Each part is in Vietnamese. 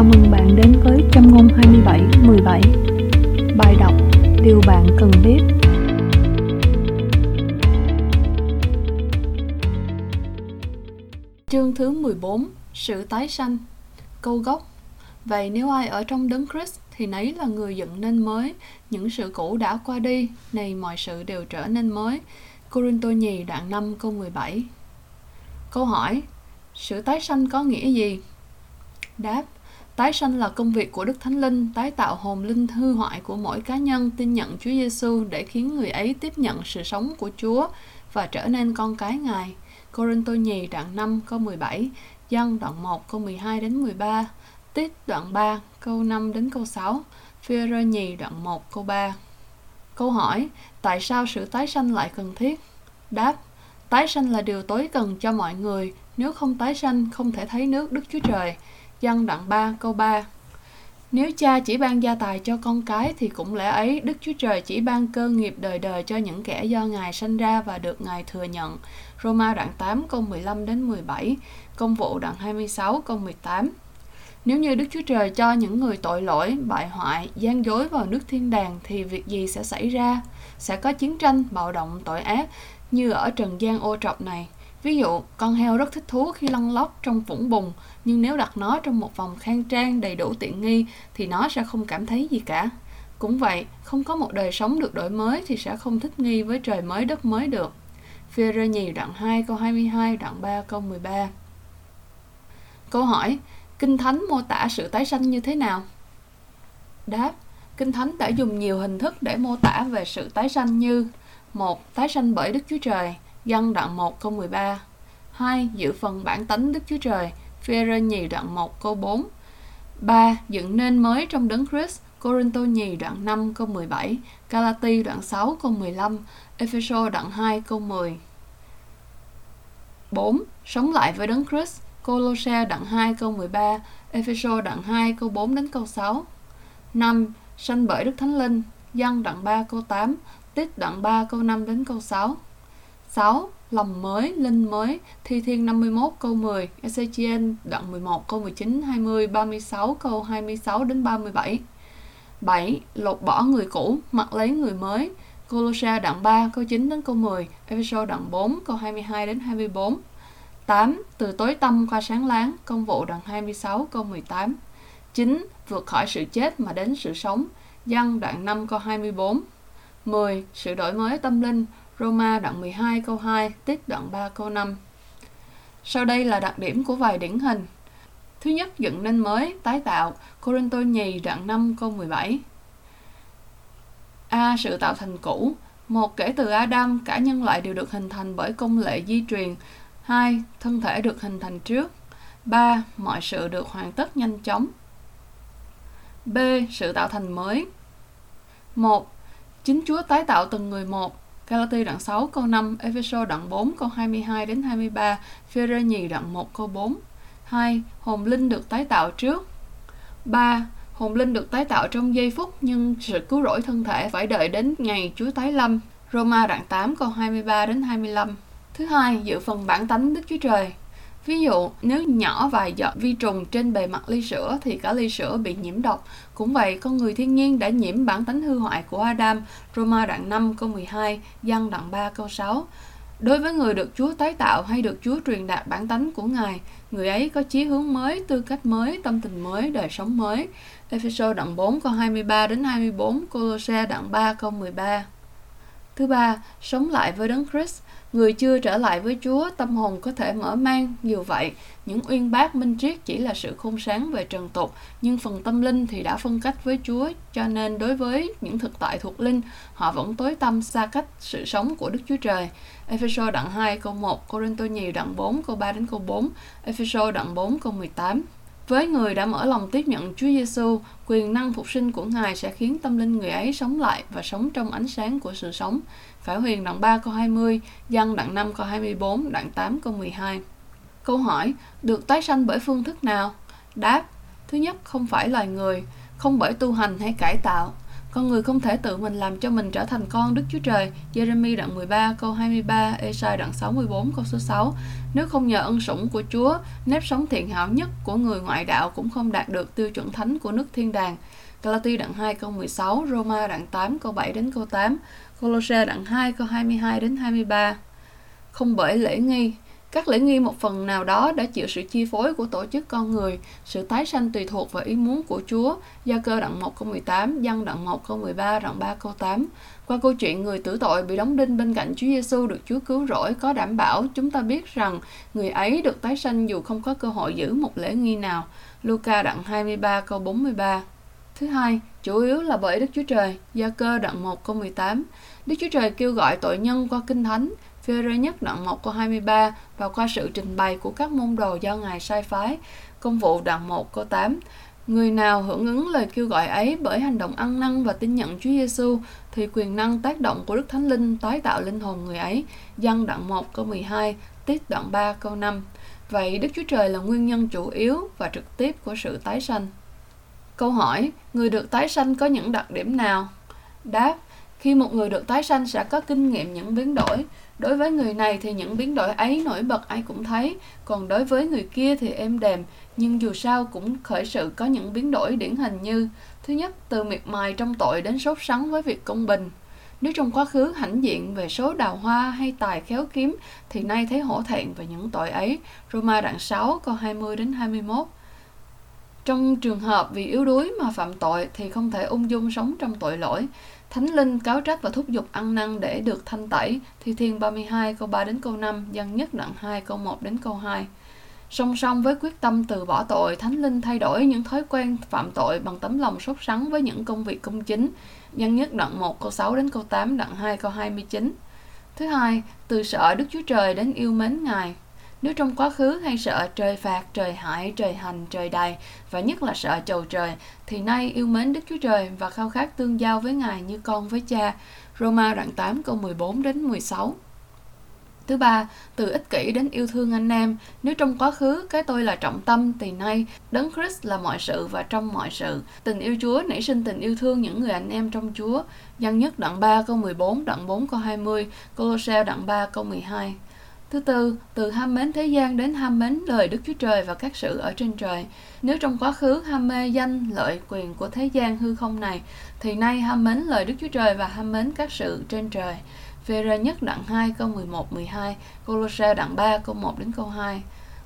Chào mừng bạn đến với Châm ngôn 27 17 Bài đọc, Điều bạn cần biết. Chương thứ 14 Sự tái sanh. Câu gốc. Vậy nếu ai ở trong đấng Christ thì nấy là người dựng nên mới. Những sự cũ đã qua đi, Này mọi sự đều trở nên mới. Corinto nhì đoạn 5 câu 17 Câu hỏi, Sự tái sanh có nghĩa gì? Đáp Tái sanh là công việc của Đức Thánh Linh tái tạo hồn linh hư hoại của mỗi cá nhân tin nhận Chúa Giêsu để khiến người ấy tiếp nhận sự sống của Chúa và trở nên con cái Ngài. Corinto nhì đoạn 5 câu 17, Giăng đoạn 1 câu 12 đến 13, Tít đoạn 3 câu 5 đến câu 6, Phi-rơ nhì đoạn 1 câu 3. Câu hỏi, tại sao sự tái sanh lại cần thiết? Đáp, tái sanh là điều tối cần cho mọi người, nếu không tái sanh không thể thấy nước Đức Chúa Trời. Dân đoạn 3 câu 3 Nếu cha chỉ ban gia tài cho con cái thì cũng lẽ ấy Đức Chúa Trời chỉ ban cơ nghiệp đời đời cho những kẻ do Ngài sanh ra và được Ngài thừa nhận. Roma đoạn 8 câu 15 đến 17, Công vụ đoạn 26 câu 18. Nếu như Đức Chúa Trời cho những người tội lỗi, bại hoại, gian dối vào nước thiên đàng thì việc gì sẽ xảy ra? Sẽ có chiến tranh, bạo động, tội ác như ở trần gian ô trọc này. Ví dụ, con heo rất thích thú khi lăn lóc trong vũng bùn, nhưng nếu đặt nó trong một phòng khang trang đầy đủ tiện nghi thì nó sẽ không cảm thấy gì cả. Cũng vậy, không có một đời sống được đổi mới thì sẽ không thích nghi với trời mới đất mới được. Phía rơi nhì đoạn 2 câu 22, đoạn 3 câu 13. Câu hỏi, Kinh Thánh mô tả sự tái sanh như thế nào? Đáp, Kinh Thánh đã dùng nhiều hình thức để mô tả về sự tái sanh như một Tái sanh bởi Đức Chúa Trời, Dân đoạn 1 câu 13 2. Giữ phần bản tánh Đức Chúa Trời, Phê-rơ nhì đoạn 1 câu 4 3. Dựng nên mới trong đấng Christ, Corinto nhì đoạn 5 câu 17, Galati đoạn 6 câu 15, Epheso đoạn 2 câu 10. 4. Sống lại với đấng Christ, Colosse đoạn 2 câu 13, Epheso đoạn 2 câu 4 đến câu 6. 5. Sanh bởi Đức Thánh Linh, Dân đoạn 3 câu 8, Tích đoạn 3 câu 5 đến câu 6. 6. Lòng mới, linh mới, Thi Thiên 51 câu 10, Ezechiel đoạn 11 câu 19, 20, 36 câu 26 đến 37. 7. Lột bỏ người cũ, mặc lấy người mới, Colossa đoạn 3 câu 9 đến câu 10, Ephesos đoạn 4 câu 22 đến 24. 8. Từ tối tâm qua sáng láng, công vụ đoạn 26 câu 18. 9. Vượt khỏi sự chết mà đến sự sống, Giăng đoạn 5 câu 24. 10. Sự đổi mới tâm linh, Roma đoạn 12 câu 2, Tích đoạn 3 câu 5. Sau đây là đặc điểm của vài điển hình. Thứ nhất, dựng nên mới, tái tạo, Corinto nhì đoạn 5 câu 17. A. Sự tạo thành cũ. Một, kể từ Adam, cả nhân loại đều được hình thành bởi công lệ di truyền. Hai, thân thể được hình thành trước. Ba, mọi sự được hoàn tất nhanh chóng. B. Sự tạo thành mới. Một, Chính Chúa tái tạo từng người một, Galati đoạn 6 câu 5, Ephesos đoạn 4 câu 22 đến 23, Phêrô nhì đoạn 1 câu 4. 2. Hồn linh được tái tạo trước. 3. Hồn linh được tái tạo trong giây phút nhưng sự cứu rỗi thân thể phải đợi đến ngày Chúa tái lâm. Roma đoạn 8 câu 23 đến 25. Thứ hai, dự phần bản tánh Đức Chúa Trời. Ví dụ, nếu nhỏ vài giọt vi trùng trên bề mặt ly sữa thì cả ly sữa bị nhiễm độc. Cũng vậy, con người thiên nhiên đã nhiễm bản tánh hư hoại của Adam, Roma đoạn 5 câu 12, Giăng đoạn 3 câu 6. Đối với người được Chúa tái tạo hay được Chúa truyền đạt bản tánh của Ngài, người ấy có chí hướng mới, tư cách mới, tâm tình mới, đời sống mới. Ephesos đoạn 4 câu 23 đến 24, Colosse đoạn 3 câu 13. Thứ ba, sống lại với Đấng Christ. Người chưa trở lại với Chúa, tâm hồn có thể mở mang. Dù vậy, những uyên bác minh triết chỉ là sự khôn sáng về trần tục, nhưng phần tâm linh thì đã phân cách với Chúa, cho nên đối với những thực tại thuộc linh, họ vẫn tối tâm xa cách sự sống của Đức Chúa Trời. Ephesos đoạn 2 câu 1, Corinto nhiều đoạn 4 câu 3 đến câu 4, Ephesos đoạn 4 câu 18. Với người đã mở lòng tiếp nhận Chúa Giêsu, quyền năng phục sinh của Ngài sẽ khiến tâm linh người ấy sống lại và sống trong ánh sáng của sự sống. Phải huyền đoạn 3 câu 20, Dân đoạn 5 câu 24, đoạn 8 câu 12. Câu hỏi, được tái sanh bởi phương thức nào? Đáp, thứ nhất không phải loài người, không bởi tu hành hay cải tạo. Con người không thể tự mình làm cho mình trở thành con Đức Chúa Trời. Jeremy đoạn 13 câu 23, Esai đoạn 64 câu số 6. Nếu không nhờ ân sủng của Chúa, nếp sống thiện hảo nhất của người ngoại đạo cũng không đạt được tiêu chuẩn thánh của nước thiên đàng. Galati đoạn 2 câu 16, Roma đoạn 8 câu 7 đến câu 8, Colosse đoạn 2 câu 22 đến 23. Không bởi lễ nghi, các lễ nghi một phần nào đó đã chịu sự chi phối của tổ chức con người, sự tái sanh tùy thuộc vào ý muốn của Chúa. Gia cơ đoạn 1 câu 18, dân đoạn 1 câu 13, đoạn 3 câu 8. Qua câu chuyện người tử tội bị đóng đinh bên cạnh Chúa Giêsu được Chúa cứu rỗi có đảm bảo, chúng ta biết rằng người ấy được tái sanh dù không có cơ hội giữ một lễ nghi nào. Luca đoạn 23 câu 43. Thứ hai, chủ yếu là bởi Đức Chúa Trời. Gia cơ đoạn 1 câu 18. Đức Chúa Trời kêu gọi tội nhân qua kinh thánh, phê rơ nhất đoạn 1 câu 23 và qua sự trình bày của các môn đồ do Ngài sai phái. Công vụ đoạn 1 câu 8 Người nào hưởng ứng lời kêu gọi ấy bởi hành động ăn năn và tin nhận Chúa Giêsu thì quyền năng tác động của Đức Thánh Linh tái tạo linh hồn người ấy. Dân đoạn 1 câu 12, tiết đoạn 3 câu 5. Vậy Đức Chúa Trời là nguyên nhân chủ yếu và trực tiếp của sự tái sanh. Câu hỏi, người được tái sanh có những đặc điểm nào? Đáp, khi một người được tái sanh sẽ có kinh nghiệm những biến đổi. Đối với người này thì những biến đổi ấy nổi bật ai cũng thấy, còn đối với người kia thì êm đềm, nhưng dù sao cũng khởi sự có những biến đổi điển hình như Thứ nhất, từ miệt mài trong tội đến sốt sắng với việc công bình. Nếu trong quá khứ hãnh diện về số đào hoa hay tài khéo kiếm, thì nay thấy hổ thẹn về những tội ấy. Roma đoạn 6 câu 20 đến 21. Trong trường hợp vì yếu đuối mà phạm tội thì không thể ung dung sống trong tội lỗi. Thánh Linh cáo trách và thúc giục ăn năn để được thanh tẩy. Thi Thiên 32 câu 3 đến câu 5, Dân nhất đoạn 2 câu 1 đến câu 2. Song song với quyết tâm từ bỏ tội, Thánh Linh thay đổi những thói quen phạm tội bằng tấm lòng sốt sắng với những công việc công chính. Nhân nhất đoạn 1 câu 6 đến câu 8, đoạn 2 câu 29. Thứ hai, từ sợ Đức Chúa Trời đến yêu mến Ngài. Nếu trong quá khứ hay sợ trời phạt, trời hại, trời hành, trời đầy và nhất là sợ chầu trời, thì nay yêu mến Đức Chúa Trời và khao khát tương giao với Ngài như con với cha. Roma đoạn 8 câu 14 đến 16. Thứ ba, từ ích kỷ đến yêu thương anh em. Nếu trong quá khứ cái tôi là trọng tâm thì nay đấng Christ là mọi sự và trong mọi sự. Tình yêu Chúa nảy sinh tình yêu thương những người anh em trong Chúa. Dân nhất đoạn 3 câu 14, đoạn 4 câu 20, Colosse đoạn 3 câu 12. Thứ tư, từ ham mến thế gian đến ham mến lời Đức Chúa Trời và các sự ở trên trời. Nếu trong quá khứ ham mê danh, lợi, quyền của thế gian hư không này, thì nay ham mến lời Đức Chúa Trời và ham mến các sự trên trời. Phê-rơ nhất đoạn 2 câu 11 12, Colosse đoạn 3 câu 1 đến câu 2.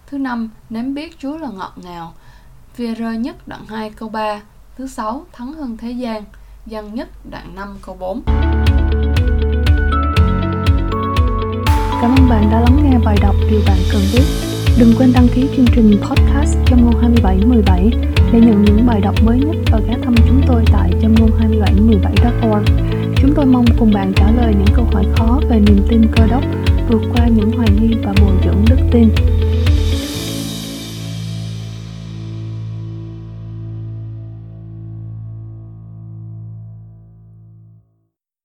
Thứ năm, nếm biết Chúa là ngọt ngào. Phê-rơ nhất đoạn 2 câu 3. Thứ sáu, thắng hơn thế gian. Dân nhất đoạn 5 câu 4. Cảm ơn bạn đã lắng nghe bài đọc điều bạn cần biết. Đừng quên đăng ký chương trình podcast Châm ngôn 2717 để nhận những bài đọc mới nhất và ghé thăm chúng tôi tại châm ngôn 2717.org. Chúng tôi mong cùng bạn trả lời những câu hỏi khó về niềm tin cơ đốc, vượt qua những hoài nghi và bồi dưỡng đức tin.